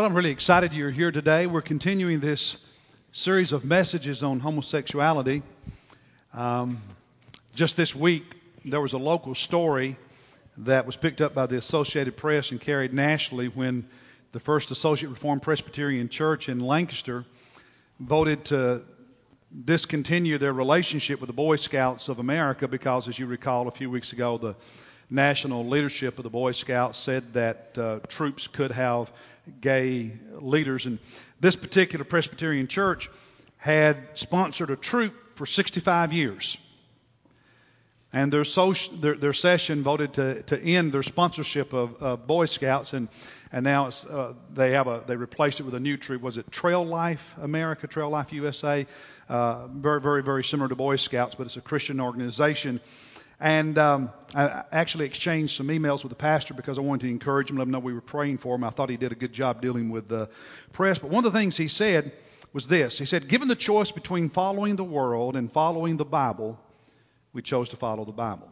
Well, I'm really excited you're here today. We're continuing this series of messages on homosexuality. Um, just this week, there was a local story that was picked up by the Associated Press and carried nationally when the First Associate Reformed Presbyterian Church in Lancaster voted to discontinue their relationship with the Boy Scouts of America because, as you recall, a few weeks ago, the national leadership of the Boy Scouts said that uh, troops could have gay leaders. And this particular Presbyterian church had sponsored a troop for 65 years. And their, social, their, their session voted to, to end their sponsorship of, of Boy Scouts, and, and now uh, they have a they replaced it with a new troop. Was it Trail Life America, Trail Life USA? Uh, very, very, very similar to Boy Scouts, but it's a Christian organization. And um, I actually exchanged some emails with the pastor because I wanted to encourage him, let him know we were praying for him. I thought he did a good job dealing with the press. But one of the things he said was this He said, Given the choice between following the world and following the Bible, we chose to follow the Bible.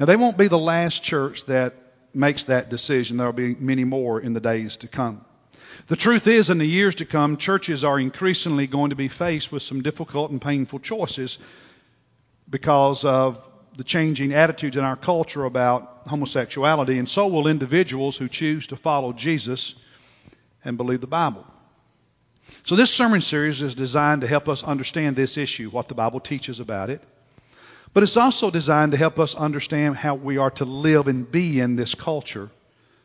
Now, they won't be the last church that makes that decision. There will be many more in the days to come. The truth is, in the years to come, churches are increasingly going to be faced with some difficult and painful choices because of the changing attitudes in our culture about homosexuality, and so will individuals who choose to follow Jesus and believe the Bible. So, this sermon series is designed to help us understand this issue, what the Bible teaches about it. But it's also designed to help us understand how we are to live and be in this culture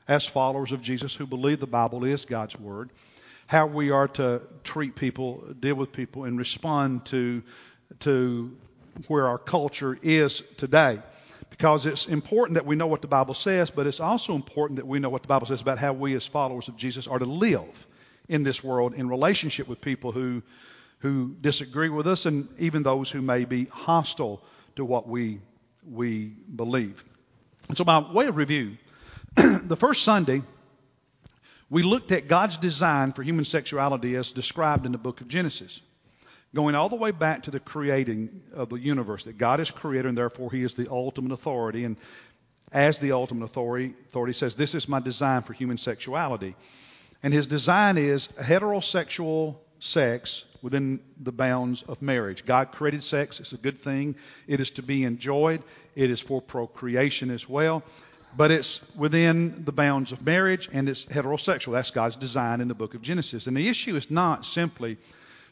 as followers of Jesus who believe the Bible is God's Word, how we are to treat people, deal with people, and respond to, to where our culture is today. Because it's important that we know what the Bible says, but it's also important that we know what the Bible says about how we, as followers of Jesus, are to live in this world in relationship with people who, who disagree with us and even those who may be hostile to what we, we believe. And so, by way of review, the first Sunday, we looked at God's design for human sexuality as described in the book of Genesis going all the way back to the creating of the universe, that God is creator and therefore he is the ultimate authority. And as the ultimate authority, authority says, This is my design for human sexuality. And his design is heterosexual sex within the bounds of marriage. God created sex, it's a good thing. It is to be enjoyed, it is for procreation as well. But it's within the bounds of marriage and it's heterosexual. That's God's design in the book of Genesis. And the issue is not simply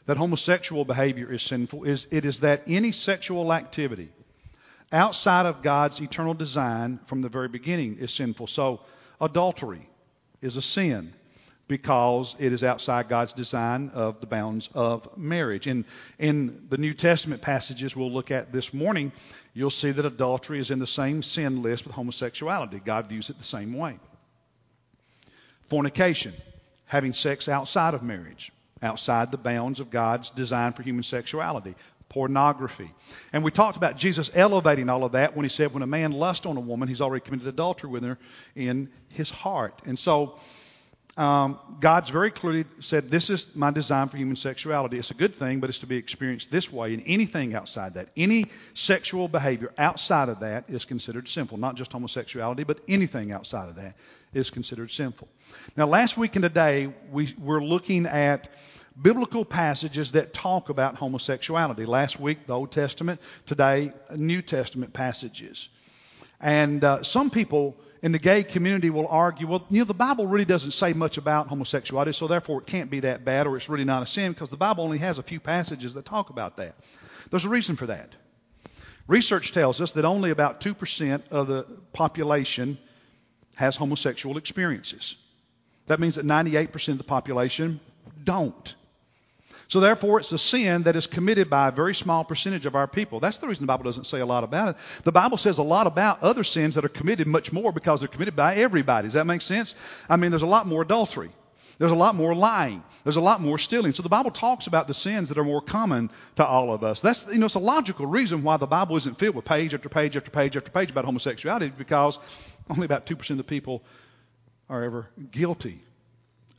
that homosexual behavior is sinful is it is that any sexual activity outside of God's eternal design from the very beginning is sinful. So adultery is a sin because it is outside God's design of the bounds of marriage. In, in the New Testament passages we'll look at this morning, you'll see that adultery is in the same sin list with homosexuality. God views it the same way. Fornication, having sex outside of marriage outside the bounds of God's design for human sexuality. Pornography. And we talked about Jesus elevating all of that when he said, when a man lusts on a woman, he's already committed adultery with her in his heart. And so, um, God's very clearly said, This is my design for human sexuality. It's a good thing, but it's to be experienced this way. And anything outside that, any sexual behavior outside of that is considered sinful. Not just homosexuality, but anything outside of that is considered sinful. Now, last week and today, we, we're looking at biblical passages that talk about homosexuality. Last week, the Old Testament. Today, New Testament passages. And uh, some people in the gay community will argue, well, you know, the Bible really doesn't say much about homosexuality, so therefore it can't be that bad or it's really not a sin because the Bible only has a few passages that talk about that. There's a reason for that. Research tells us that only about 2% of the population has homosexual experiences. That means that 98% of the population don't. So therefore, it's a sin that is committed by a very small percentage of our people. That's the reason the Bible doesn't say a lot about it. The Bible says a lot about other sins that are committed much more because they're committed by everybody. Does that make sense? I mean, there's a lot more adultery. There's a lot more lying. There's a lot more stealing. So the Bible talks about the sins that are more common to all of us. That's, you know, it's a logical reason why the Bible isn't filled with page after page after page after page about homosexuality because only about 2% of the people are ever guilty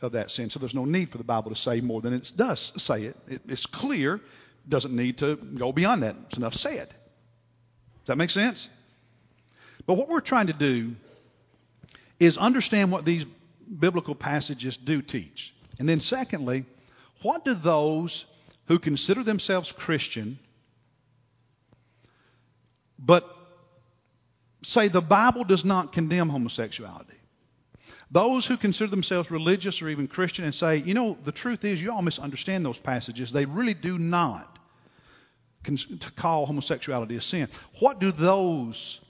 of that sin. So there's no need for the Bible to say more than it does say it. it it's clear. Doesn't need to go beyond that. It's enough said. Does that make sense? But what we're trying to do is understand what these biblical passages do teach? And then, secondly, what do those who consider themselves Christian but say the Bible does not condemn homosexuality? Those who consider themselves religious or even Christian and say, you know, the truth is you all misunderstand those passages. They really do not call homosexuality a sin. What do those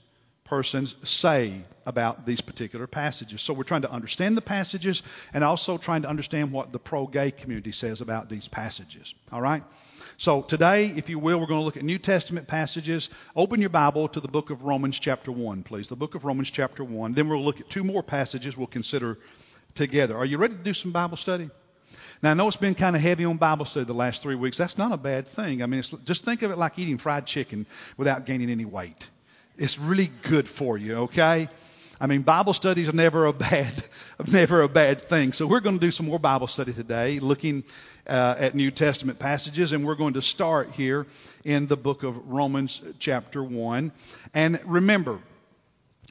persons say about these particular passages. So we're trying to understand the passages and also trying to understand what the pro gay community says about these passages. All right? So today, if you will, we're going to look at New Testament passages. Open your Bible to the book of Romans, chapter 1, please. The book of Romans, chapter 1. Then we'll look at two more passages we'll consider together. Are you ready to do some Bible study? Now, I know it's been kind of heavy on Bible study the last three weeks. That's not a bad thing. I mean, just think of it like eating fried chicken without gaining any weight. It's really good for you, okay? I mean, Bible studies are never a bad, never a bad thing. So we're going to do some more Bible study today, looking uh, at New Testament passages, and we're going to start here in the book of Romans, chapter one. And remember,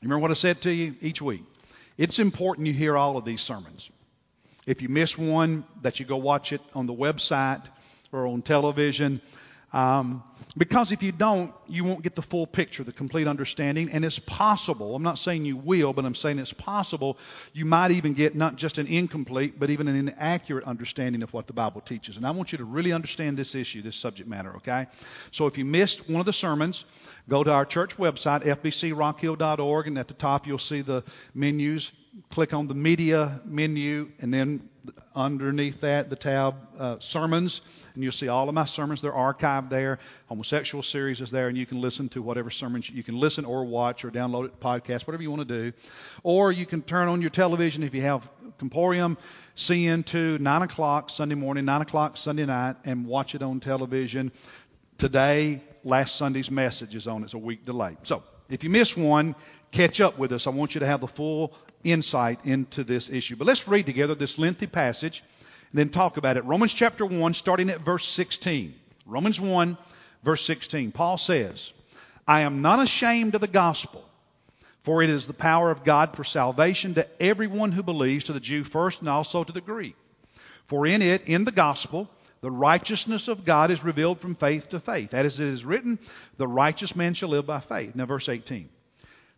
remember what I said to you each week. It's important you hear all of these sermons. If you miss one, that you go watch it on the website or on television. Um, because if you don't, you won't get the full picture, the complete understanding. And it's possible, I'm not saying you will, but I'm saying it's possible you might even get not just an incomplete, but even an inaccurate understanding of what the Bible teaches. And I want you to really understand this issue, this subject matter, okay? So if you missed one of the sermons, go to our church website, fbcrockhill.org, and at the top you'll see the menus. Click on the media menu, and then underneath that, the tab uh, sermons and you'll see all of my sermons. They're archived there. Homosexual series is there, and you can listen to whatever sermons you can listen or watch or download it podcast, whatever you want to do. Or you can turn on your television if you have Comporium, CN2, 9 o'clock Sunday morning, 9 o'clock Sunday night, and watch it on television. Today, last Sunday's message is on. It's a week delay. So if you miss one, catch up with us. I want you to have the full insight into this issue. But let's read together this lengthy passage and then talk about it. Romans chapter 1, starting at verse 16. Romans 1, verse 16. Paul says, I am not ashamed of the gospel, for it is the power of God for salvation to everyone who believes, to the Jew first and also to the Greek. For in it, in the gospel, the righteousness of God is revealed from faith to faith. That is, it is written, the righteous man shall live by faith. Now, verse 18.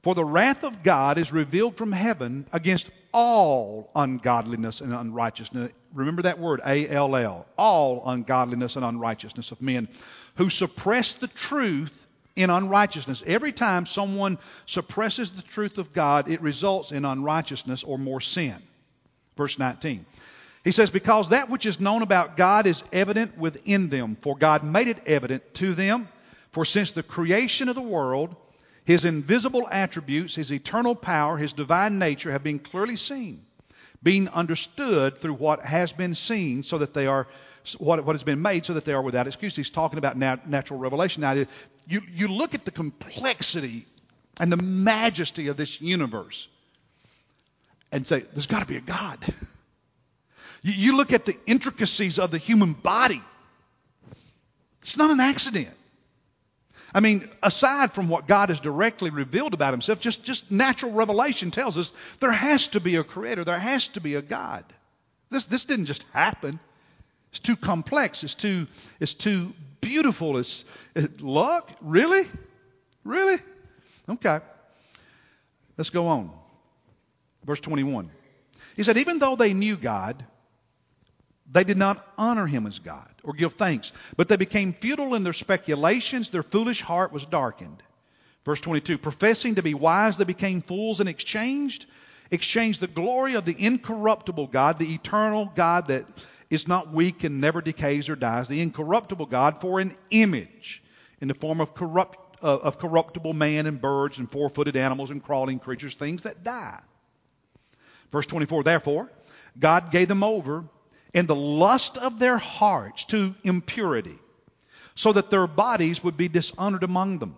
For the wrath of God is revealed from heaven against all ungodliness and unrighteousness. Remember that word, A L L. All ungodliness and unrighteousness of men who suppress the truth in unrighteousness. Every time someone suppresses the truth of God, it results in unrighteousness or more sin. Verse 19. He says, Because that which is known about God is evident within them, for God made it evident to them. For since the creation of the world, his invisible attributes, his eternal power, his divine nature have been clearly seen, being understood through what has been seen, so that they are what, what has been made, so that they are without excuse. He's talking about nat- natural revelation. Now, you, you look at the complexity and the majesty of this universe and say, there's got to be a God. You, you look at the intricacies of the human body. It's not an accident. I mean, aside from what God has directly revealed about himself, just, just natural revelation tells us there has to be a creator, there has to be a God. This, this didn't just happen. It's too complex. It's too, it's too beautiful. It's, it, luck? Really? Really? Okay. Let's go on. Verse 21. He said, even though they knew God, they did not honor him as God or give thanks, but they became futile in their speculations. Their foolish heart was darkened. Verse 22 Professing to be wise, they became fools and exchanged, exchanged the glory of the incorruptible God, the eternal God that is not weak and never decays or dies, the incorruptible God, for an image in the form of corrupt. Uh, of corruptible man and birds and four footed animals and crawling creatures, things that die. Verse 24, therefore, God gave them over in the lust of their hearts to impurity, so that their bodies would be dishonored among them.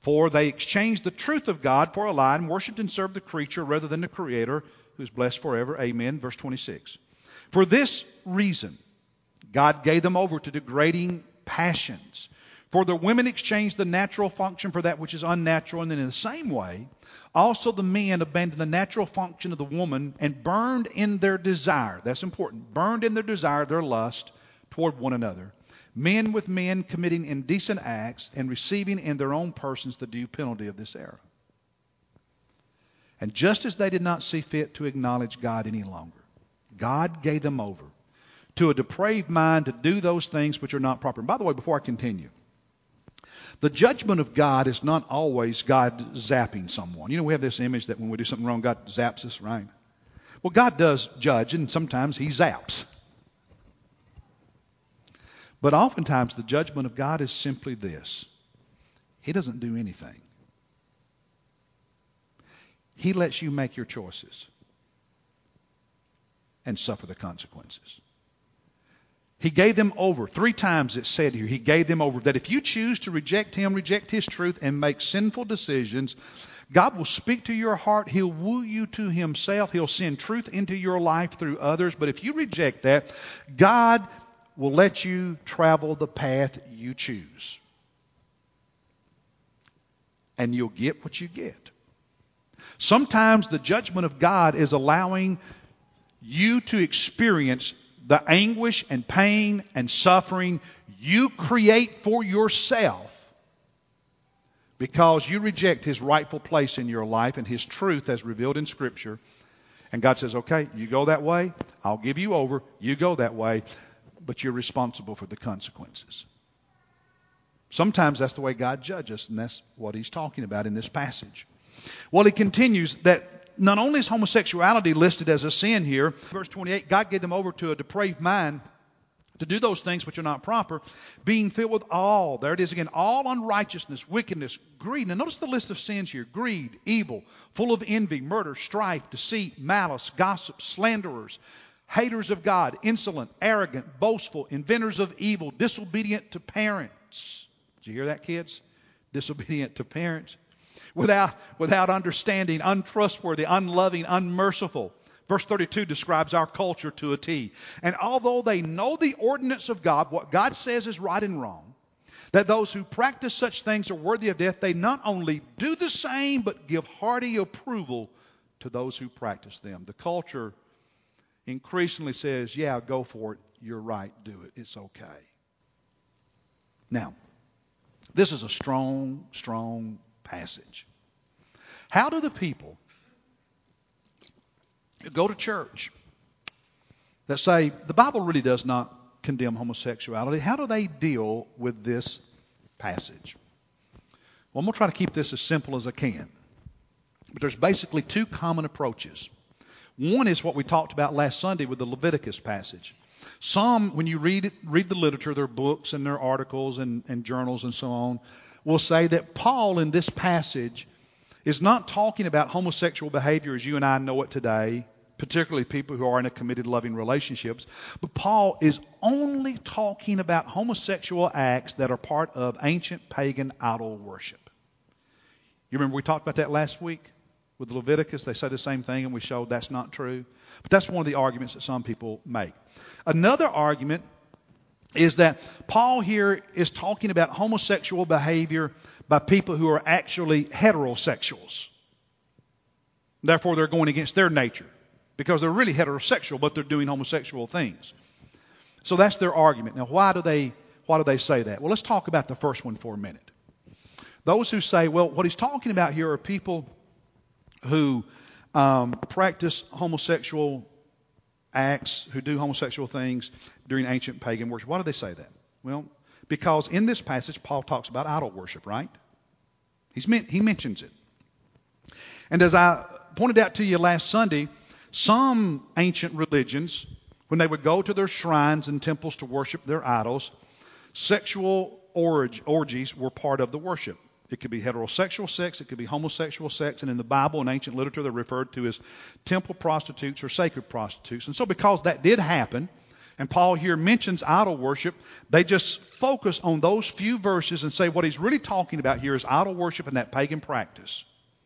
For they exchanged the truth of God for a lie and worshiped and served the creature rather than the Creator, who is blessed forever. Amen. Verse 26. For this reason, God gave them over to degrading passions. For the women exchanged the natural function for that which is unnatural, and then in the same way, also the men abandoned the natural function of the woman and burned in their desire. That's important. Burned in their desire, their lust toward one another. Men with men committing indecent acts and receiving in their own persons the due penalty of this error. And just as they did not see fit to acknowledge God any longer, God gave them over to a depraved mind to do those things which are not proper. And by the way, before I continue, the judgment of God is not always God zapping someone. You know, we have this image that when we do something wrong, God zaps us, right? Well, God does judge, and sometimes He zaps. But oftentimes, the judgment of God is simply this He doesn't do anything, He lets you make your choices and suffer the consequences. He gave them over. Three times it said here, He gave them over. That if you choose to reject Him, reject His truth, and make sinful decisions, God will speak to your heart. He'll woo you to Himself. He'll send truth into your life through others. But if you reject that, God will let you travel the path you choose. And you'll get what you get. Sometimes the judgment of God is allowing you to experience the anguish and pain and suffering you create for yourself because you reject his rightful place in your life and his truth as revealed in Scripture. And God says, okay, you go that way, I'll give you over, you go that way, but you're responsible for the consequences. Sometimes that's the way God judges, and that's what he's talking about in this passage. Well, he continues that not only is homosexuality listed as a sin here, verse 28, God gave them over to a depraved mind to do those things which are not proper, being filled with all, there it is again, all unrighteousness, wickedness, greed. Now notice the list of sins here greed, evil, full of envy, murder, strife, deceit, malice, gossip, slanderers, haters of God, insolent, arrogant, boastful, inventors of evil, disobedient to parents. Did you hear that, kids? Disobedient to parents without, without understanding, untrustworthy, unloving, unmerciful. Verse 32 describes our culture to a T. And although they know the ordinance of God, what God says is right and wrong, that those who practice such things are worthy of death, they not only do the same, but give hearty approval to those who practice them. The culture increasingly says, yeah, go for it. You're right. Do it. It's okay. Now, this is a strong, strong passage. How do the people go to church that say the Bible really does not condemn homosexuality, how do they deal with this passage? Well, I'm going to try to keep this as simple as I can. But there's basically two common approaches. One is what we talked about last Sunday with the Leviticus passage. Some, when you read it, read the literature, their books and their articles and, and journals and so on, will say that Paul in this passage is not talking about homosexual behavior as you and I know it today, particularly people who are in a committed, loving relationships, but Paul is only talking about homosexual acts that are part of ancient pagan idol worship. You remember we talked about that last week with Leviticus? They say the same thing, and we showed that's not true. But that's one of the arguments that some people make. Another argument is that Paul here is talking about homosexual behavior by people who are actually heterosexuals. Therefore, they're going against their nature because they're really heterosexual, but they're doing homosexual things. So that's their argument. Now, why do they why do they say that? Well, let's talk about the first one for a minute. Those who say, well, what he's talking about here are people who um, practice homosexual acts, who do homosexual things during ancient pagan worship. Why do they say that? Well, because in this passage, Paul talks about idol worship, right? He's he mentions it. And as I pointed out to you last Sunday, some ancient religions, when they would go to their shrines and temples to worship their idols, sexual orgies were part of the worship. It could be heterosexual sex, it could be homosexual sex, and in the Bible and ancient literature, they're referred to as temple prostitutes or sacred prostitutes. And so, because that did happen, and Paul here mentions idol worship, they just focus on those few verses and say what he's really talking about here is idol worship and that pagan practice.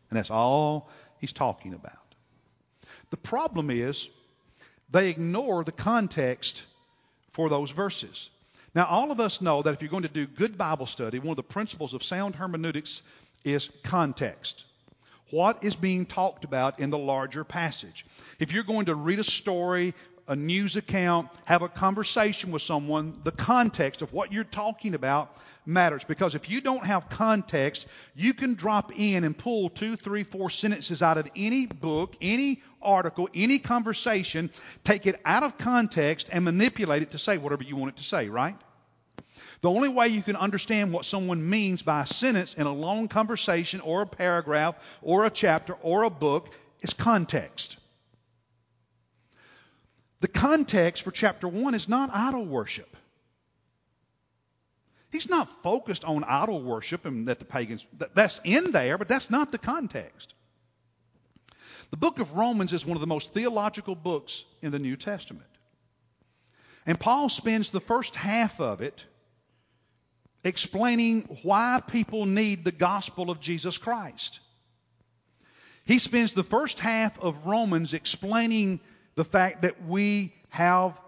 And that's all he's talking about. The problem is they ignore the context for those verses. Now, all of us know that if you're going to do good Bible study, one of the principles of sound hermeneutics is context. What is being talked about in the larger passage? If you're going to read a story, a news account, have a conversation with someone, the context of what you're talking about matters. Because if you don't have context, you can drop in and pull two, three, four sentences out of any book, any article, any conversation, take it out of context, and manipulate it to say whatever you want it to say, right? The only way you can understand what someone means by a sentence in a long conversation or a paragraph or a chapter or a book is context. The context for chapter 1 is not idol worship. He's not focused on idol worship and that the pagans, that's in there, but that's not the context. The book of Romans is one of the most theological books in the New Testament. And Paul spends the first half of it explaining why people need the gospel of Jesus Christ. He spends the first half of Romans explaining the fact that we have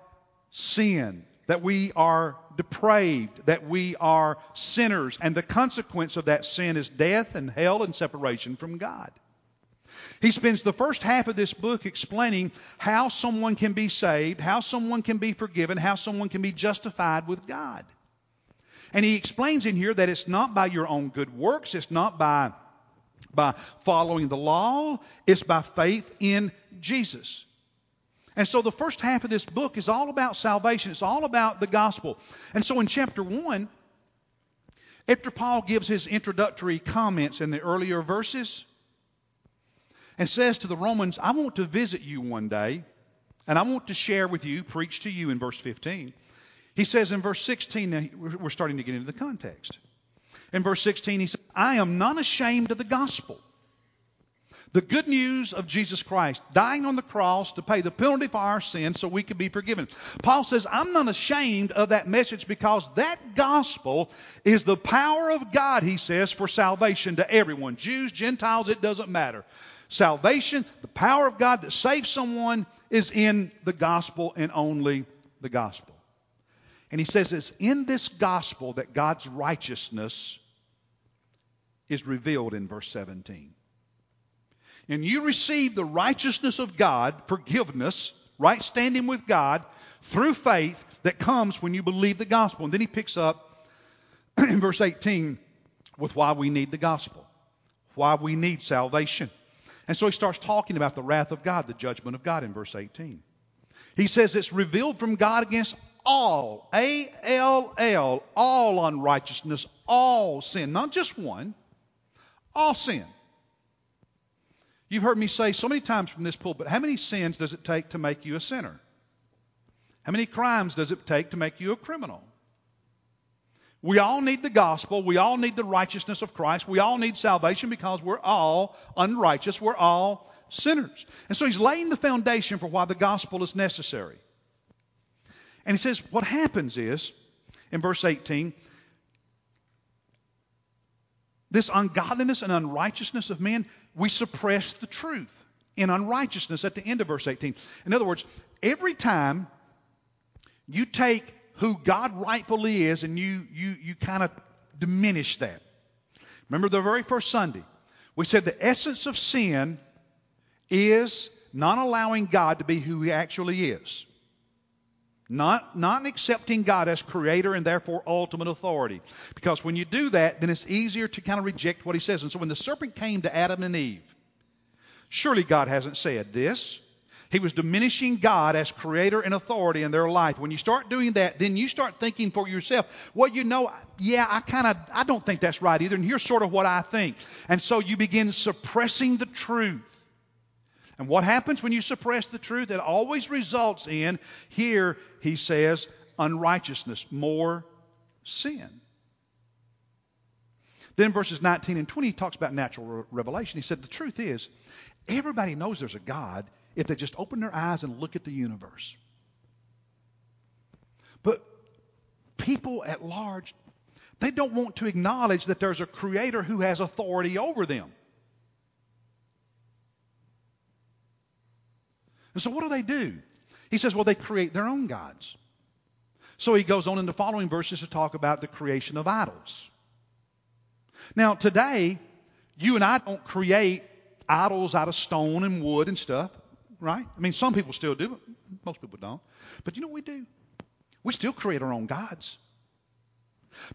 sin, that we are depraved, that we are sinners, and the consequence of that sin is death and hell and separation from God. He spends the first half of this book explaining how someone can be saved, how someone can be forgiven, how someone can be justified with God. And he explains in here that it's not by your own good works, it's not by, by following the law, it's by faith in Jesus. And so the first half of this book is all about salvation. It's all about the gospel. And so in chapter 1, after Paul gives his introductory comments in the earlier verses and says to the Romans, I want to visit you one day, and I want to share with you, preach to you in verse 15. He says in verse 16, now we're starting to get into the context. In verse 16, he says, I am not ashamed of the gospel. The good news of Jesus Christ dying on the cross to pay the penalty for our sins so we could be forgiven. Paul says, I'm not ashamed of that message because that gospel is the power of God, he says, for salvation to everyone. Jews, Gentiles, it doesn't matter. Salvation, the power of God that saves someone is in the gospel and only the gospel. And he says it's in this gospel that God's righteousness is revealed in verse 17. And you receive the righteousness of God, forgiveness, right standing with God, through faith that comes when you believe the gospel. And then he picks up in verse 18 with why we need the gospel, why we need salvation. And so he starts talking about the wrath of God, the judgment of God in verse 18. He says it's revealed from God against all, A L L, all unrighteousness, all sin, not just one, all sin. You've heard me say so many times from this pulpit how many sins does it take to make you a sinner? How many crimes does it take to make you a criminal? We all need the gospel. We all need the righteousness of Christ. We all need salvation because we're all unrighteous. We're all sinners. And so he's laying the foundation for why the gospel is necessary. And he says, what happens is, in verse 18, this ungodliness and unrighteousness of men, we suppress the truth in unrighteousness at the end of verse 18. In other words, every time you take who God rightfully is and you, you, you kind of diminish that. Remember the very first Sunday, we said the essence of sin is not allowing God to be who he actually is. Not, not accepting God as creator and therefore ultimate authority. Because when you do that, then it's easier to kind of reject what he says. And so when the serpent came to Adam and Eve, surely God hasn't said this. He was diminishing God as creator and authority in their life. When you start doing that, then you start thinking for yourself, well, you know, yeah, I kind of, I don't think that's right either. And here's sort of what I think. And so you begin suppressing the truth. And what happens when you suppress the truth? It always results in, here he says, unrighteousness, more sin. Then verses 19 and 20, he talks about natural revelation. He said, The truth is, everybody knows there's a God if they just open their eyes and look at the universe. But people at large, they don't want to acknowledge that there's a creator who has authority over them. And so what do they do? He says, well, they create their own gods. So he goes on in the following verses to talk about the creation of idols. Now, today, you and I don't create idols out of stone and wood and stuff, right? I mean, some people still do, but most people don't. But you know what we do? We still create our own gods.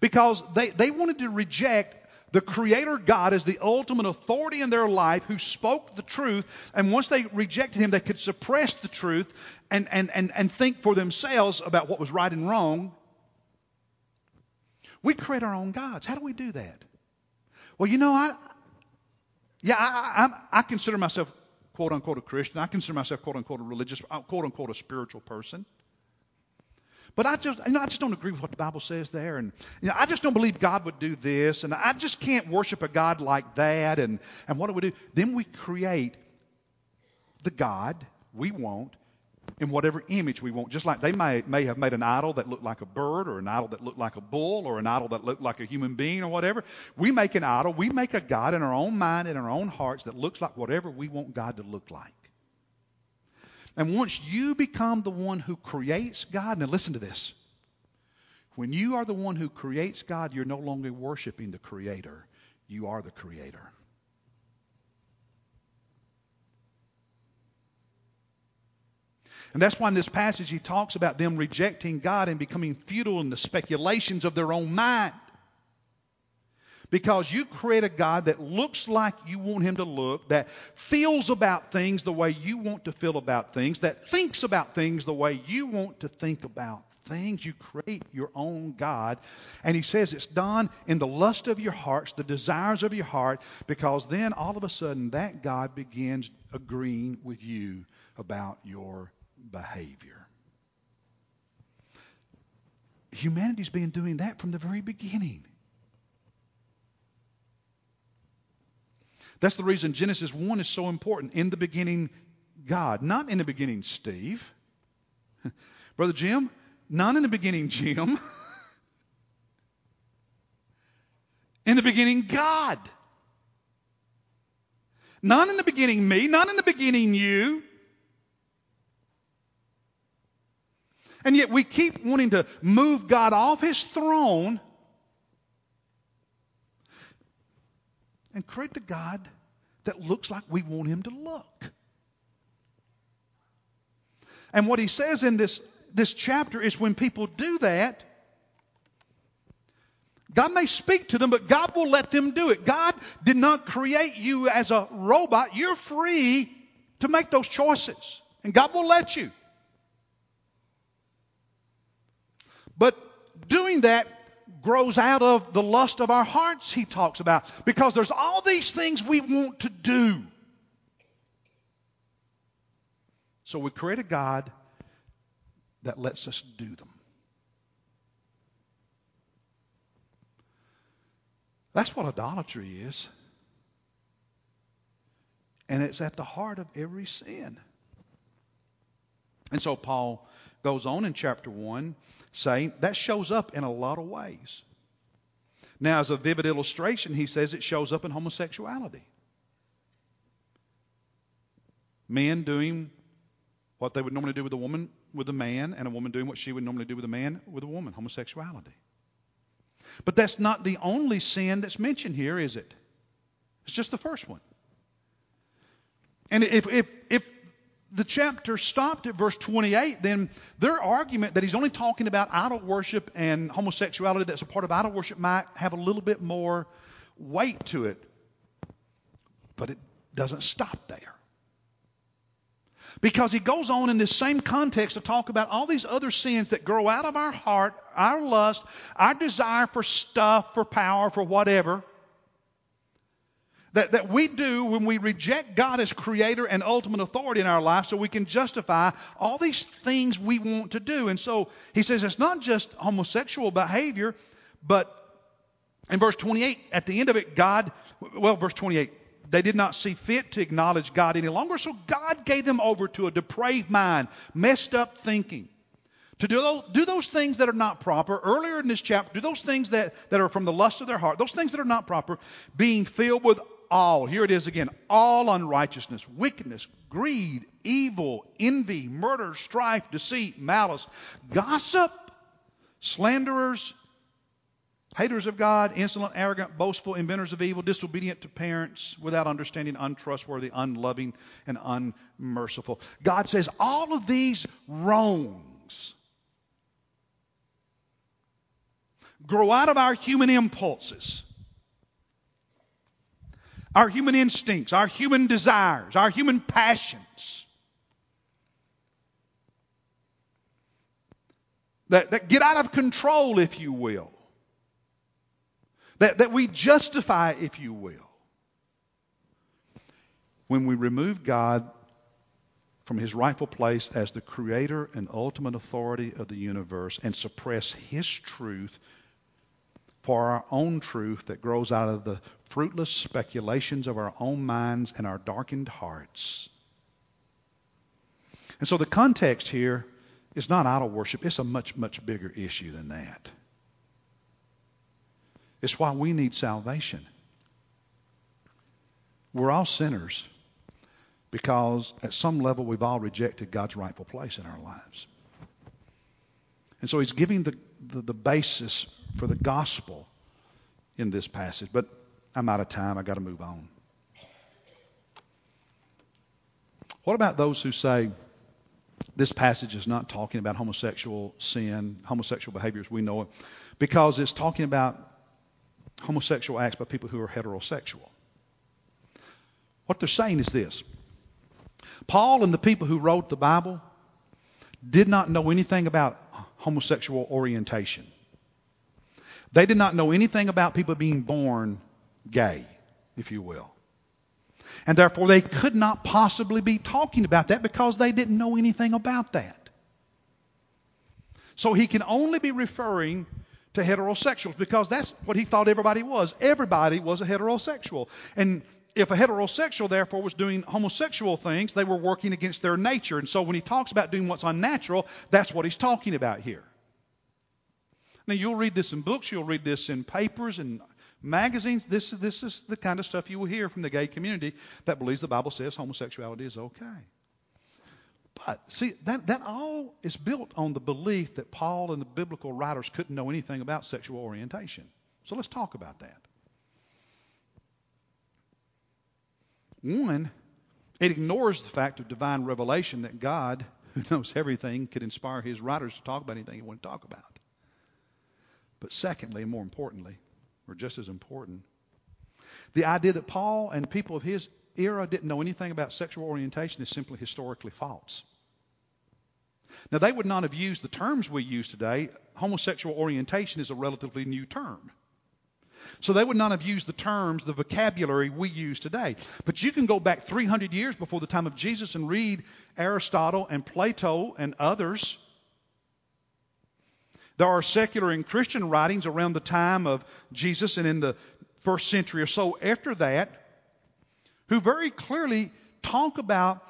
Because they, they wanted to reject the Creator God is the ultimate authority in their life who spoke the truth. And once they rejected Him, they could suppress the truth and, and, and, and think for themselves about what was right and wrong. We create our own gods. How do we do that? Well, you know, I, yeah, I, I, I consider myself quote unquote a Christian. I consider myself quote unquote a religious, uh, quote unquote a spiritual person. But I just, you know, I just don't agree with what the Bible says there, and you know, I just don't believe God would do this, and I just can't worship a God like that. And and what do we do? Then we create the God we want in whatever image we want. Just like they may may have made an idol that looked like a bird, or an idol that looked like a bull, or an idol that looked like a human being, or whatever. We make an idol. We make a God in our own mind, in our own hearts, that looks like whatever we want God to look like. And once you become the one who creates God, now listen to this. When you are the one who creates God, you're no longer worshiping the Creator, you are the Creator. And that's why in this passage he talks about them rejecting God and becoming futile in the speculations of their own mind because you create a God that looks like you want him to look, that feels about things the way you want to feel about things, that thinks about things the way you want to think about things. You create your own God. And he says it's done in the lust of your hearts, the desires of your heart, because then all of a sudden that God begins agreeing with you about your behavior. Humanity's been doing that from the very beginning. That's the reason Genesis 1 is so important. In the beginning, God. Not in the beginning, Steve. Brother Jim, not in the beginning, Jim. in the beginning, God. Not in the beginning, me. Not in the beginning, you. And yet we keep wanting to move God off his throne and create the God that looks like we want him to look. And what he says in this, this chapter is when people do that, God may speak to them, but God will let them do it. God did not create you as a robot. You're free to make those choices, and God will let you. But doing that grows out of the lust of our hearts, he talks about. Because there's all these things we want to do. So we create a God that lets us do them. That's what idolatry is. And it's at the heart of every sin. And so Paul goes on in chapter 1 saying that shows up in a lot of ways. Now, as a vivid illustration, he says it shows up in homosexuality. Men doing what they would normally do with a woman with a man, and a woman doing what she would normally do with a man with a woman, homosexuality. But that's not the only sin that's mentioned here, is it? It's just the first one. And if, if, if the chapter stopped at verse 28, then their argument that he's only talking about idol worship and homosexuality that's a part of idol worship might have a little bit more weight to it. But it doesn't stop there. Because he goes on in this same context to talk about all these other sins that grow out of our heart, our lust, our desire for stuff, for power, for whatever that, that we do when we reject God as creator and ultimate authority in our life so we can justify all these things we want to do. And so he says it's not just homosexual behavior, but in verse 28, at the end of it, God, well, verse 28, they did not see fit to acknowledge God any longer, so God gave them over to a depraved mind, messed up thinking. To do those, do those things that are not proper, earlier in this chapter, do those things that, that are from the lust of their heart, those things that are not proper, being filled with all, here it is again, all unrighteousness, wickedness, greed, evil, envy, murder, strife, deceit, malice, gossip, slanderers, haters of God, insolent, arrogant, boastful, inventors of evil, disobedient to parents, without understanding, untrustworthy, unloving, and unmerciful. God says all of these wrongs grow out of our human impulses. Our human instincts, our human desires, our human passions. That, that get out of control, if you will. That, that we justify, if you will. When we remove God from his rightful place as the creator and ultimate authority of the universe and suppress his truth for our own truth that grows out of the fruitless speculations of our own minds and our darkened hearts. And so the context here is not idol worship, it's a much, much bigger issue than that. It's why we need salvation. We're all sinners because at some level we've all rejected God's rightful place in our lives. And so he's giving the, the, the basis for the gospel in this passage. But I'm out of time. I've got to move on. What about those who say this passage is not talking about homosexual sin, homosexual behaviors we know it, because it's talking about homosexual acts by people who are heterosexual? What they're saying is this Paul and the people who wrote the Bible did not know anything about homosexual orientation. They did not know anything about people being born gay, if you will. And therefore, they could not possibly be talking about that because they didn't know anything about that. So he can only be referring to heterosexuals because that's what he thought everybody was. Everybody was a heterosexual. And if a heterosexual, therefore, was doing homosexual things, they were working against their nature. And so when he talks about doing what's unnatural, that's what he's talking about here. Now, you'll read this in books, you'll read this in papers and magazines. This, this is the kind of stuff you will hear from the gay community that believes the Bible says homosexuality is okay. But see, that, that all is built on the belief that Paul and the biblical writers couldn't know anything about sexual orientation. So let's talk about that. One, it ignores the fact of divine revelation that God, who knows everything, could inspire his writers to talk about anything he wanted to talk about. But secondly, and more importantly, or just as important, the idea that Paul and people of his era didn't know anything about sexual orientation is simply historically false. Now, they would not have used the terms we use today. Homosexual orientation is a relatively new term. So they would not have used the terms, the vocabulary we use today. But you can go back 300 years before the time of Jesus and read Aristotle and Plato and others there are secular and Christian writings around the time of Jesus and in the first century or so after that who very clearly talk about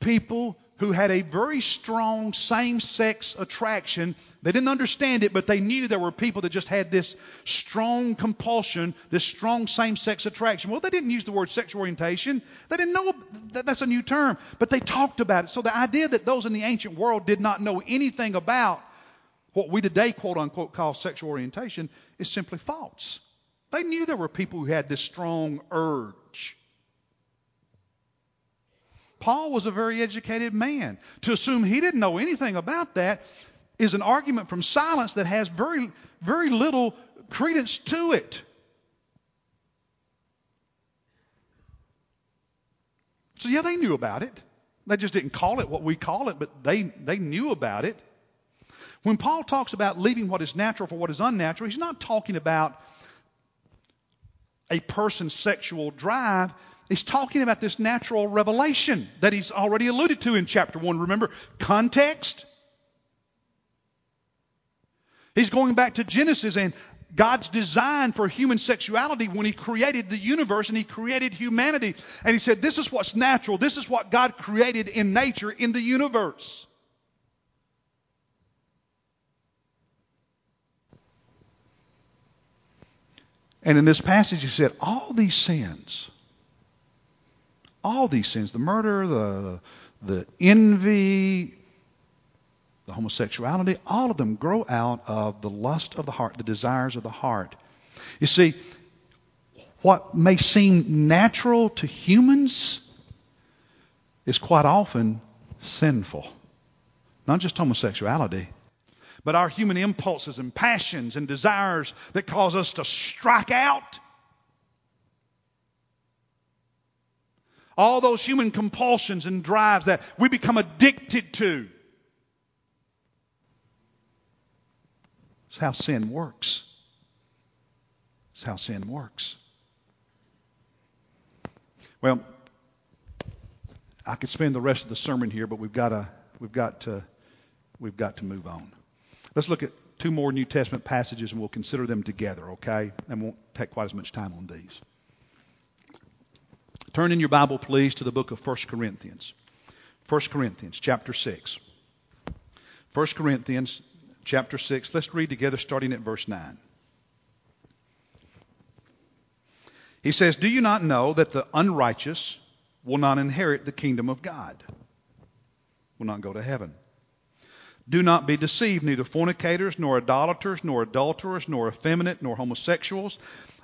people who had a very strong same sex attraction. They didn't understand it, but they knew there were people that just had this strong compulsion, this strong same sex attraction. Well, they didn't use the word sexual orientation. They didn't know that that's a new term, but they talked about it. So the idea that those in the ancient world did not know anything about what we today, quote unquote, call sexual orientation is simply false. They knew there were people who had this strong urge. Paul was a very educated man. To assume he didn't know anything about that is an argument from silence that has very, very little credence to it. So, yeah, they knew about it. They just didn't call it what we call it, but they, they knew about it. When Paul talks about leaving what is natural for what is unnatural, he's not talking about a person's sexual drive. He's talking about this natural revelation that he's already alluded to in chapter 1. Remember, context? He's going back to Genesis and God's design for human sexuality when He created the universe and He created humanity. And He said, This is what's natural. This is what God created in nature, in the universe. And in this passage, he said, all these sins, all these sins, the murder, the, the envy, the homosexuality, all of them grow out of the lust of the heart, the desires of the heart. You see, what may seem natural to humans is quite often sinful. Not just homosexuality, but our human impulses and passions and desires that cause us to strike out. All those human compulsions and drives that we become addicted to. It's how sin works. It's how sin works. Well, I could spend the rest of the sermon here, but we've got to, we've got to, we've got to move on. Let's look at two more New Testament passages and we'll consider them together, okay? And won't take quite as much time on these. Turn in your Bible, please, to the book of 1 Corinthians. 1 Corinthians, chapter 6. 1 Corinthians, chapter 6. Let's read together starting at verse 9. He says, Do you not know that the unrighteous will not inherit the kingdom of God? Will not go to heaven. Do not be deceived, neither fornicators, nor idolaters, nor adulterers, nor effeminate, nor homosexuals.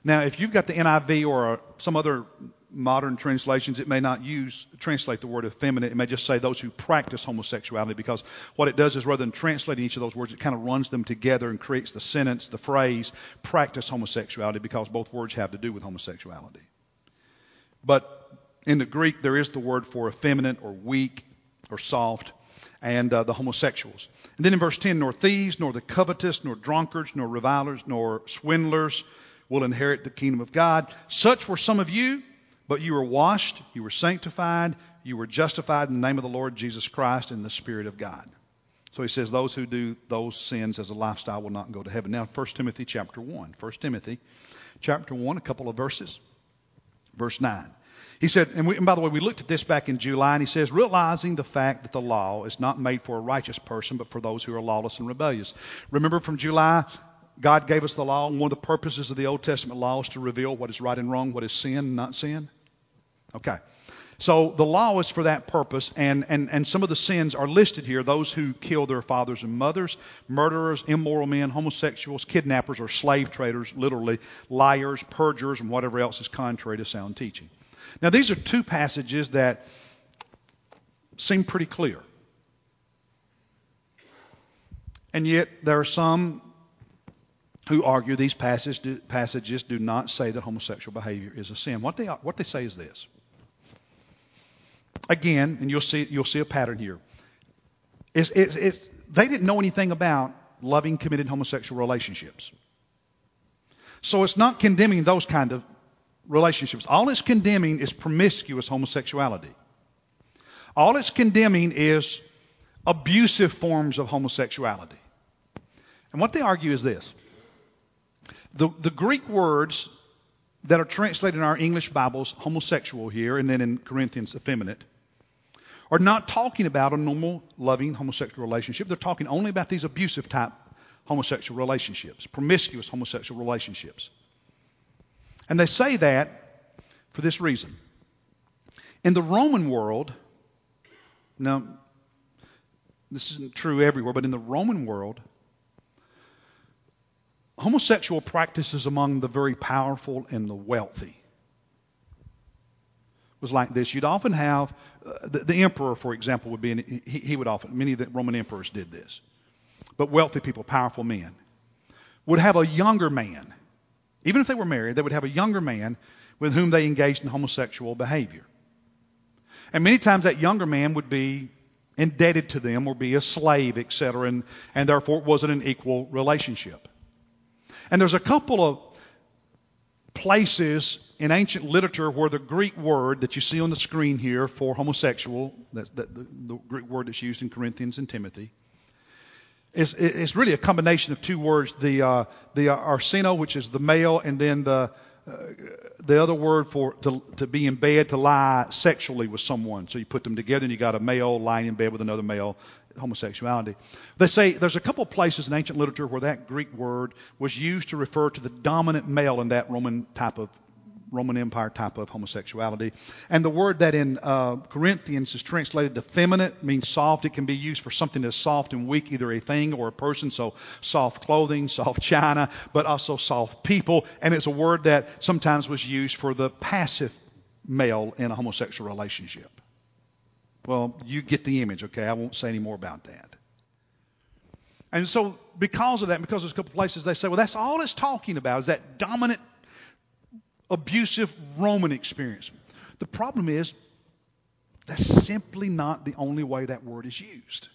Now, if you've got the NIV or uh, some other modern translations, it may not use translate the word effeminate. It may just say those who practice homosexuality because what it does is rather than translating each of those words, it kind of runs them together and creates the sentence, the phrase, practice homosexuality because both words have to do with homosexuality. But in the Greek, there is the word for effeminate or weak or soft and uh, the homosexuals. And then in verse 10, nor thieves, nor the covetous, nor drunkards, nor revilers, nor swindlers will inherit the kingdom of God. Such were some of you, but you were washed, you were sanctified, you were justified in the name of the Lord Jesus Christ in the Spirit of God. So he says those who do those sins as a lifestyle will not go to heaven. Now 1 Timothy chapter 1. 1 Timothy chapter 1, a couple of verses. Verse 9. He said, and, we, and, by the way, we looked at this back in July, and he says, realizing the fact that the law is not made for a righteous person, but for those who are lawless and rebellious. Remember from July, God gave us the law, and one of the purposes of the Old Testament law is to reveal what is right and wrong, what is sin and not sin. Okay. So the law is for that purpose, and, and, and some of the sins are listed here those who kill their fathers and mothers, murderers, immoral men, homosexuals, kidnappers, or slave traders, literally, liars, perjurers, and whatever else is contrary to sound teaching. Now, these are two passages that seem pretty clear. And yet, there are some who argue these passages do, passages do not say that homosexual behavior is a sin. What they, what they say is this again, and you'll see, you'll see a pattern here. It's, it's, it's, they didn't know anything about loving, committed homosexual relationships. So it's not condemning those kind of relationships. All it's condemning is promiscuous homosexuality. All it's condemning is abusive forms of homosexuality. And what they argue is this the, the Greek words that are translated in our English Bibles, homosexual here, and then in Corinthians, effeminate, are not talking about a normal, loving homosexual relationship. They're talking only about these abusive type homosexual relationships, promiscuous homosexual relationships. And they say that for this reason. In the Roman world, now, this isn't true everywhere, but in the Roman world, homosexual practices among the very powerful and the wealthy was like this. You'd often have uh, the, the, emperor, for example, would be, in, he, he would often, many of the Roman emperors did this. But wealthy people, powerful men, would have a younger man. Even if they were married, they would have a younger man with whom they engaged in homosexual behavior. And many times that younger man would be indebted to them or be a slave, etc., and, and therefore it wasn't an equal relationship. And there's a couple of places in ancient literature where the Greek word that you see on the screen here for homosexual, that's the, the, the Greek word that's used in Corinthians and Timothy, is really a combination of two words: the uh, the arseno, which is the male, and then the uh, the other word for to, to be in bed to lie sexually with someone. So you put them together, and you got a male lying in bed with another male, homosexuality. They say there's a couple places in ancient literature where that Greek word was used to refer to the dominant male in that Roman type of Roman Empire type of homosexuality. And the word that in uh, Corinthians is translated effeminate means soft. It can be used for something that's soft and weak, either a thing or a person. So soft clothing, soft china, but also soft people. And it's a word that sometimes was used for the passive male in a homosexual relationship. Well, you get the image, okay? I won't say any more about that. And so, because of that, because there's a couple places they say, well, that's all it's talking about is that dominant, abusive Roman experience. The problem is, that's simply not the only way that word is used.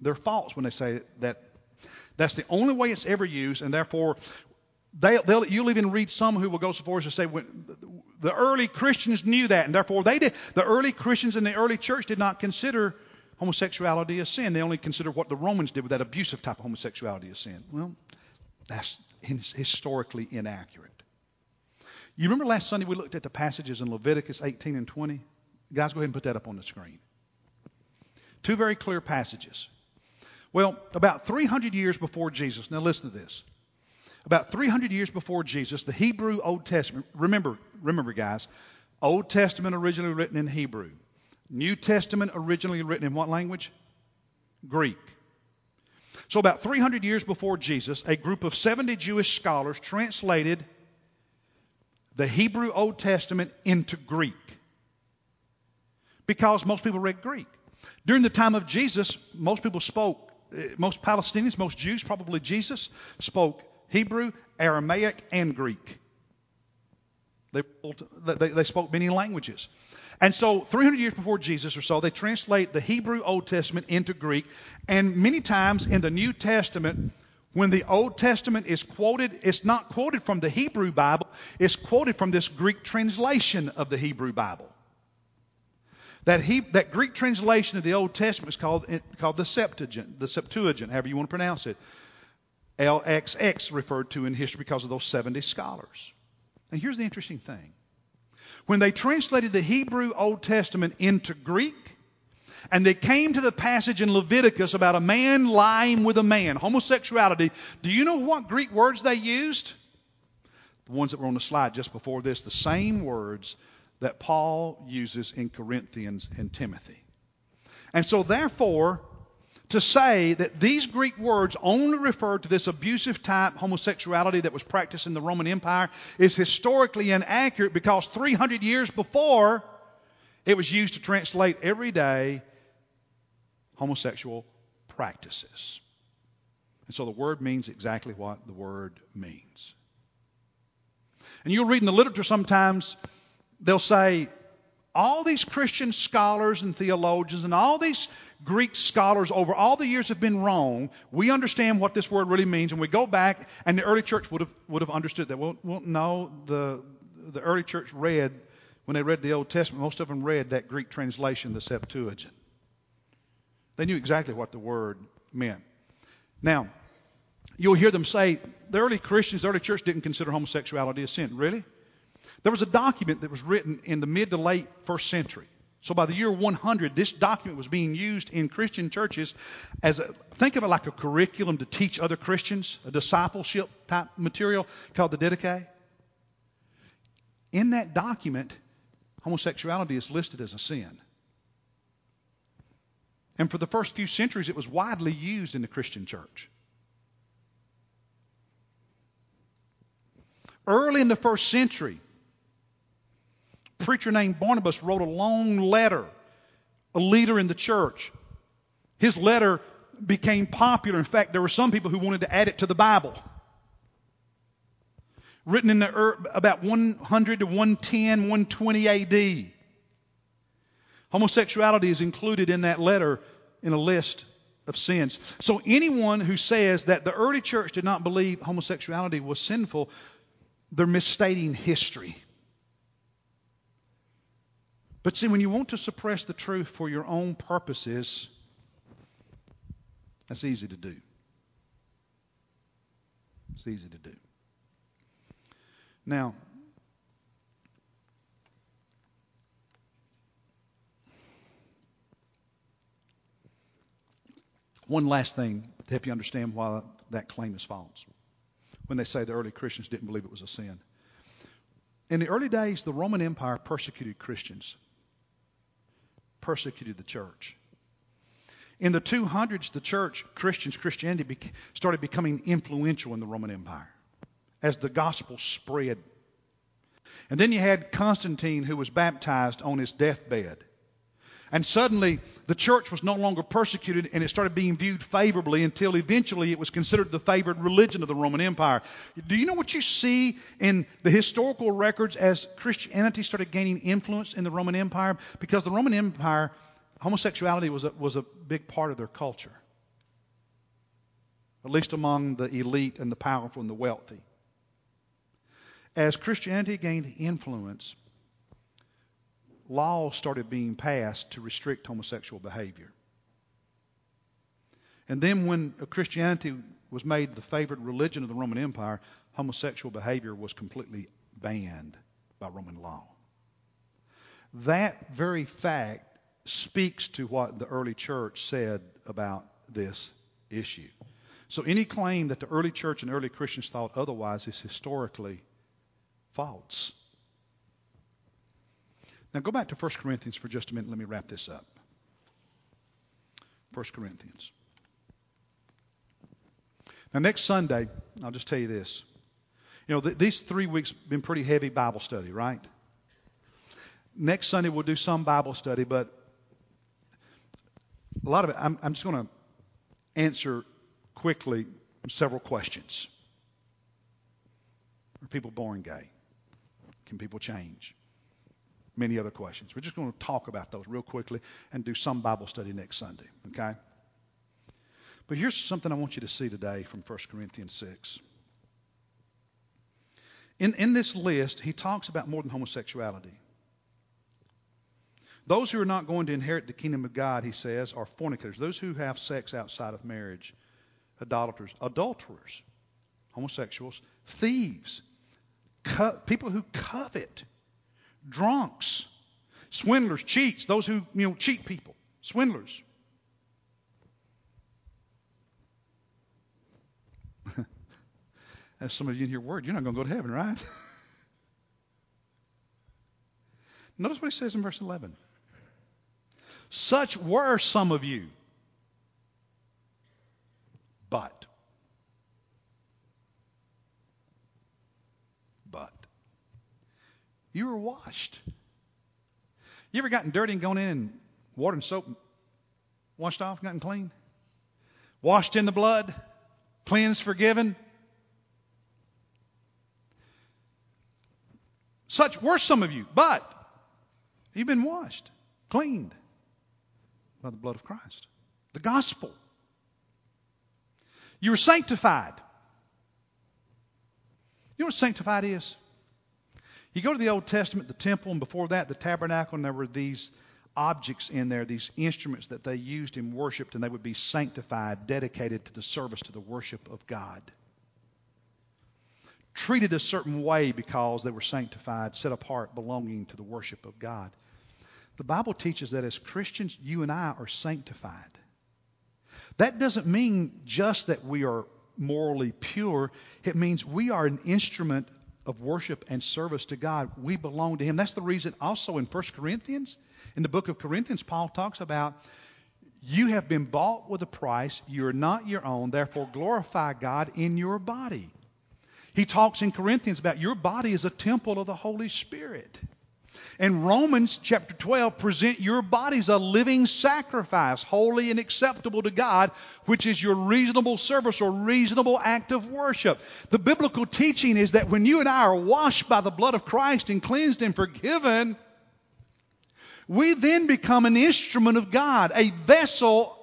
They're false when they say that that's the only way it's ever used, and therefore, they, you'll even read some who will go so far as to say when, the early Christians knew that, and therefore they did. The early Christians in the early church did not consider homosexuality a sin. They only considered what the Romans did with that abusive type of homosexuality a sin. Well, that's historically inaccurate. You remember last Sunday we looked at the passages in Leviticus 18 and 20? Guys, go ahead and put that up on the screen. Two very clear passages. Well, about 300 years before Jesus, now listen to this. About 300 years before Jesus, the Hebrew Old Testament, remember, remember guys, Old Testament originally written in Hebrew. New Testament originally written in what language? Greek. So, about 300 years before Jesus, a group of 70 Jewish scholars translated the Hebrew Old Testament into Greek because most people read Greek. During the time of Jesus, most people spoke, eh, most Palestinians, most Jews, probably Jesus, spoke Hebrew, Aramaic, and Greek. They, they, they spoke many languages. And so, 300 years before Jesus or so, they translate the Hebrew Old Testament into Greek. And many times in the New Testament, when the Old Testament is quoted, it's not quoted from the Hebrew Bible, it's quoted from this Greek translation of the Hebrew Bible. That, he, that Greek translation of the Old Testament is called, called the Septuagint, the Septuagint, however you want to pronounce it. LXX referred to in history because of those 70 scholars. And here's the interesting thing when they translated the Hebrew Old Testament into Greek, and they came to the passage in Leviticus about a man lying with a man, homosexuality, do you know what Greek words they used? The ones that were on the slide just before this, the same words that Paul uses in Corinthians and Timothy. And so, therefore, to say that these Greek words only refer to this abusive type homosexuality that was practiced in the Roman Empire is historically inaccurate because 300 years before it was used to translate everyday homosexual practices. And so the word means exactly what the word means. And you'll read in the literature sometimes, they'll say, all these Christian scholars and theologians and all these Greek scholars over all the years have been wrong. We understand what this word really means, and we go back, and the early church would have would have understood that. Well, well, no, the the early church read when they read the Old Testament. Most of them read that Greek translation, the Septuagint. They knew exactly what the word meant. Now, you'll hear them say the early Christians, the early church didn't consider homosexuality a sin. Really? There was a document that was written in the mid to late first century so by the year 100, this document was being used in Christian churches as a, think of it like a curriculum to teach other Christians, a discipleship type material called the Didache. In that document, homosexuality is listed as a sin. And for the first few centuries, it was widely used in the Christian church. Early in the first century, a preacher named Barnabas wrote a long letter, a leader in the church. His letter became popular. In fact, there were some people who wanted to add it to the Bible. Written in the, about 100 to 110, 120 AD. Homosexuality is included in that letter in a list of sins. So anyone who says that the early church did not believe homosexuality was sinful, they're misstating history. But see, when you want to suppress the truth for your own purposes, that's easy to do. It's easy to do. Now, one last thing to help you understand why that claim is false. When they say the early Christians didn't believe it was a sin. In the early days, the Roman Empire persecuted Christians, persecuted the church. In the 200s, the church, Christians, Christianity started becoming influential in the Roman Empire as the gospel spread. And then you had Constantine who was baptized on his deathbed. And suddenly the church was no longer persecuted and it started being viewed favorably until eventually it was considered the favored religion of the Roman Empire. Do you know what you see in the historical records as Christianity started gaining influence in the Roman Empire? Because the Roman Empire, homosexuality was a, was a big part of their culture, at least among the elite and the powerful and the wealthy. As Christianity gained influence, laws started being passed to restrict homosexual behavior. And then when Christianity was made the favored religion of the Roman Empire, homosexual behavior was completely banned by Roman law. That very fact speaks to what the early church said about this issue. So any claim that the early church and early Christians thought otherwise is historically false. Now go back to 1 Corinthians for just a minute. Let me wrap this up. 1 Corinthians. Now, next Sunday, I'll just tell you this. You know, th- these three weeks have been pretty heavy Bible study, right? Next Sunday, we'll do some Bible study, but a lot of it, I'm, I'm just going to answer quickly several questions. Are people born gay? Can people change? Many other questions. We're just going to talk about those real quickly and do some Bible study next Sunday, okay? But here's something I want you to see today from 1 Corinthians 6. In, in this list, he talks about more than homosexuality. Those who are not going to inherit the kingdom of God, he says, are fornicators, those who have sex outside of marriage, idolaters, adulterers, homosexuals, thieves, co- people who covet, drunks, swindlers, cheats, those who, you know, cheat people, swindlers. As some of you in here word, you're not going to go to heaven, right? Notice what he says in verse 11. Such were some of you. But You were washed. You ever gotten dirty and gone in and water and soap washed off, gotten clean? Washed in the blood, cleansed, forgiven. Such were some of you, but you've been washed, cleaned by the blood of Christ. The gospel. You were sanctified. You know what sanctified is? You go to the Old Testament, the temple, and before that, the tabernacle, and there were these objects in there, these instruments that they used and worshiped, and they would be sanctified, dedicated to the service, to the worship of God. Treated a certain way because they were sanctified, set apart, belonging to the worship of God. The Bible teaches that as Christians, you and I are sanctified. That doesn't mean just that we are morally pure, it means we are an instrument of worship and service to God. We belong to Him. That's the reason also in 1 Corinthians, in the book of Corinthians, Paul talks about you have been bought with a price. You're not your own. Therefore, glorify God in your body. He talks in Corinthians about your body is a temple of the Holy Spirit. In Romans chapter 12, present your bodies a living sacrifice, holy and acceptable to God, which is your reasonable service or reasonable act of worship. The biblical teaching is that when you and I are washed by the blood of Christ and cleansed and forgiven, we then become an instrument of God, a vessel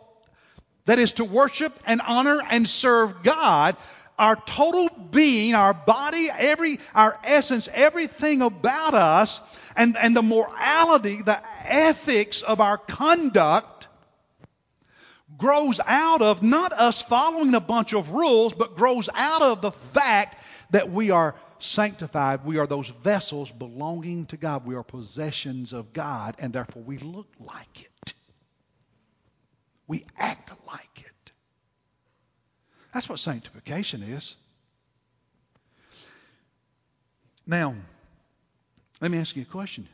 that is to worship and honor and serve God. Our total being, our body, every, our essence, everything about us and, and the morality, the ethics of our conduct grows out of not us following a bunch of rules, but grows out of the fact that we are sanctified. We are those vessels belonging to God. We are possessions of God, and therefore we look like it. We act like it. That's what sanctification is. Now, Let me ask you a question.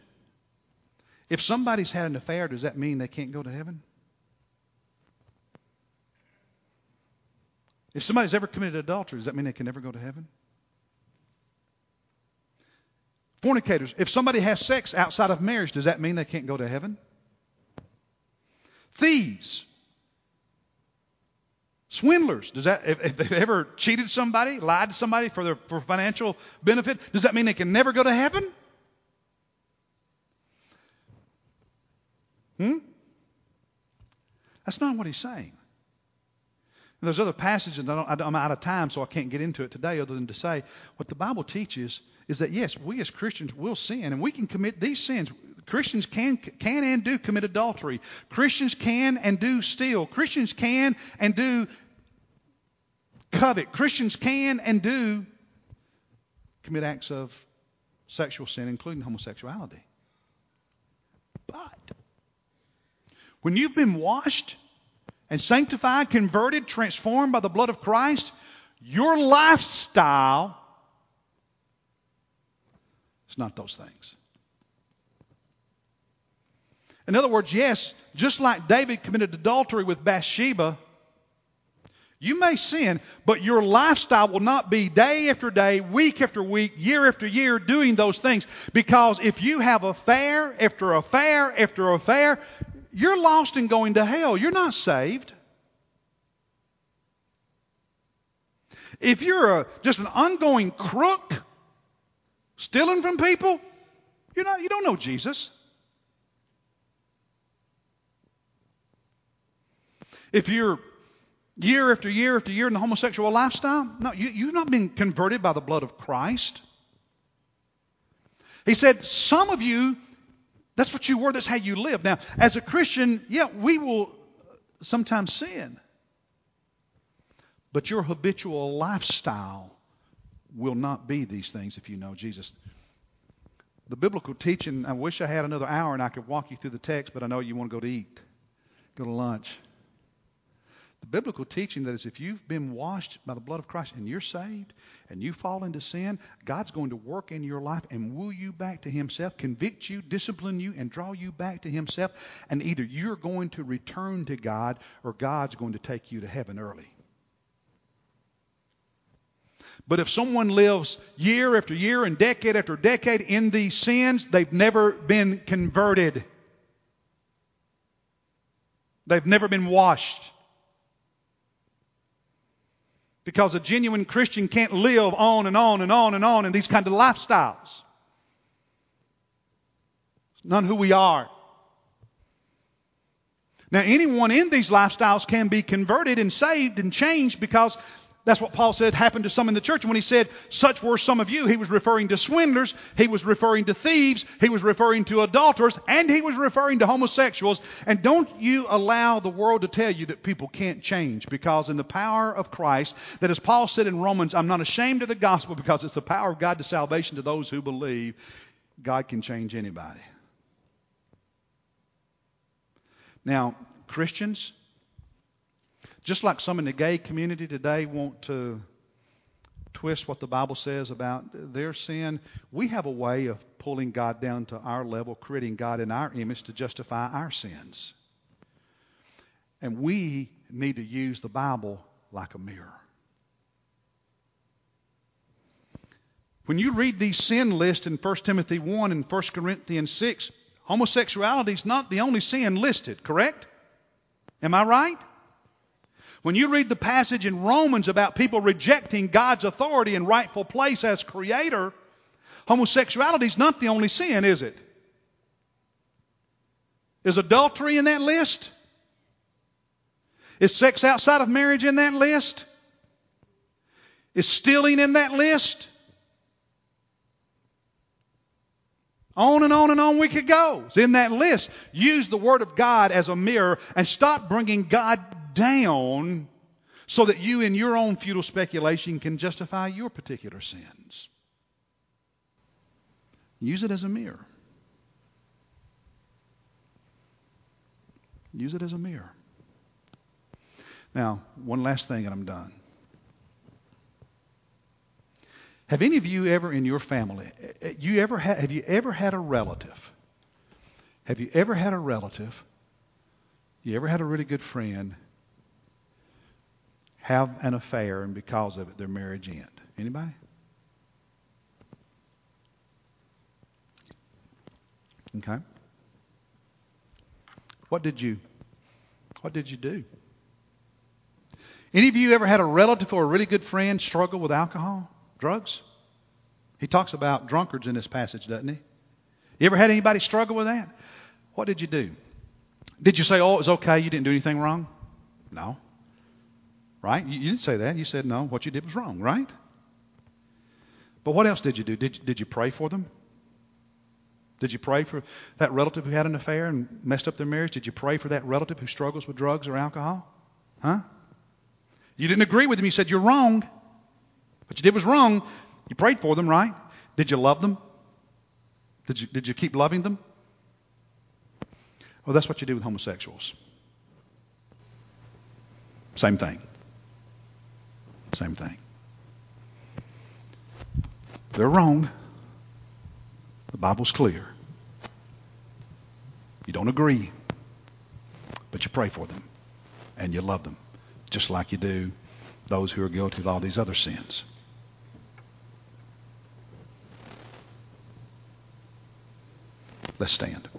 If somebody's had an affair, does that mean they can't go to heaven? If somebody's ever committed adultery, does that mean they can never go to heaven? Fornicators, if somebody has sex outside of marriage, does that mean they can't go to heaven? Thieves, swindlers, does that if, if they've ever cheated somebody, lied to somebody for their for financial benefit, does that mean they can never go to heaven? Hmm? That's not what he's saying. And there's other passages, I am out of time, so I can't get into it today, other than to say what the Bible teaches is that yes, we as Christians will sin, and we can commit these sins. Christians can can and do commit adultery. Christians can and do steal. Christians can and do covet. Christians can and do commit acts of sexual sin, including homosexuality. But when you've been washed and sanctified, converted, transformed by the blood of Christ, your lifestyle is not those things. In other words, yes, just like David committed adultery with Bathsheba, you may sin, but your lifestyle will not be day after day, week after week, year after year doing those things. Because if you have affair after affair after affair, you're lost and going to hell. You're not saved. If you're a, just an ongoing crook, stealing from people, you're not, you don't know Jesus. If you're year after year after year in the homosexual lifestyle, no, you, you've not been converted by the blood of Christ. He said, Some of you, that's what you were, that's how you live. Now, as a Christian, yeah, we will sometimes sin. But your habitual lifestyle will not be these things if you know Jesus. The biblical teaching, I wish I had another hour and I could walk you through the text, but I know you want to go to eat, go to lunch. The biblical teaching that is if you've been washed by the blood of Christ and you're saved and you fall into sin, God's going to work in your life and woo you back to Himself, convict you, discipline you, and draw you back to Himself. And either you're going to return to God or God's going to take you to heaven early. But if someone lives year after year and decade after decade in these sins, they've never been converted. They've never been washed. Because a genuine Christian can't live on and on and on and on in these kind of lifestyles. It's none who we are. Now, anyone in these lifestyles can be converted and saved and changed because that's what Paul said happened to some in the church. And when he said, such were some of you, he was referring to swindlers, he was referring to thieves, he was referring to adulterers, and he was referring to homosexuals. And don't you allow the world to tell you that people can't change because in the power of Christ, that as Paul said in Romans, I'm not ashamed of the gospel because it's the power of God to salvation to those who believe. God can change anybody. Now, Christians, just like some in the gay community today want to twist what the Bible says about their sin, we have a way of pulling God down to our level, creating God in our image to justify our sins. And we need to use the Bible like a mirror. When you read these sin lists in 1 Timothy 1 and 1 Corinthians 6, homosexuality is not the only sin listed, correct? Am I right? When you read the passage in Romans about people rejecting God's authority and rightful place as creator, homosexuality is not the only sin, is it? Is adultery in that list? Is sex outside of marriage in that list? Is stealing in that list? On and on and on we could go. It's in that list. Use the Word of God as a mirror and stop bringing God down so that you, in your own futile speculation, can justify your particular sins. Use it as a mirror. Use it as a mirror. Now, one last thing and I'm done. Have any of you ever in your family, eh, you ever had, have you ever had a relative? Have you ever had a relative? You ever had a really good friend have an affair and because of it their marriage end? Anybody? Okay. What did you what did you do? Any of you ever had a relative or a really good friend struggle with alcohol, drugs? He talks about drunkards in this passage, doesn't he? You ever had anybody struggle with that? What did you do? Did you say, oh, it was okay, you didn't do anything wrong? No. Right? You, you didn't say that. You said, no, what you did was wrong, right? But what else did you do? Did, did you pray for them? Did you pray for that relative who had an affair and messed up their marriage? Did you pray for that relative who struggles with drugs or alcohol? Huh? You didn't agree with them. You said you're wrong. What you did was wrong. You prayed for them, right? Did you love them? Did you, did you keep loving them? Well, that's what you do with homosexuals. Same thing. Same thing. They're wrong. The Bible's clear. You don't agree, but you pray for them and you love them, just like you do those who are guilty of all these other sins. Let's stand.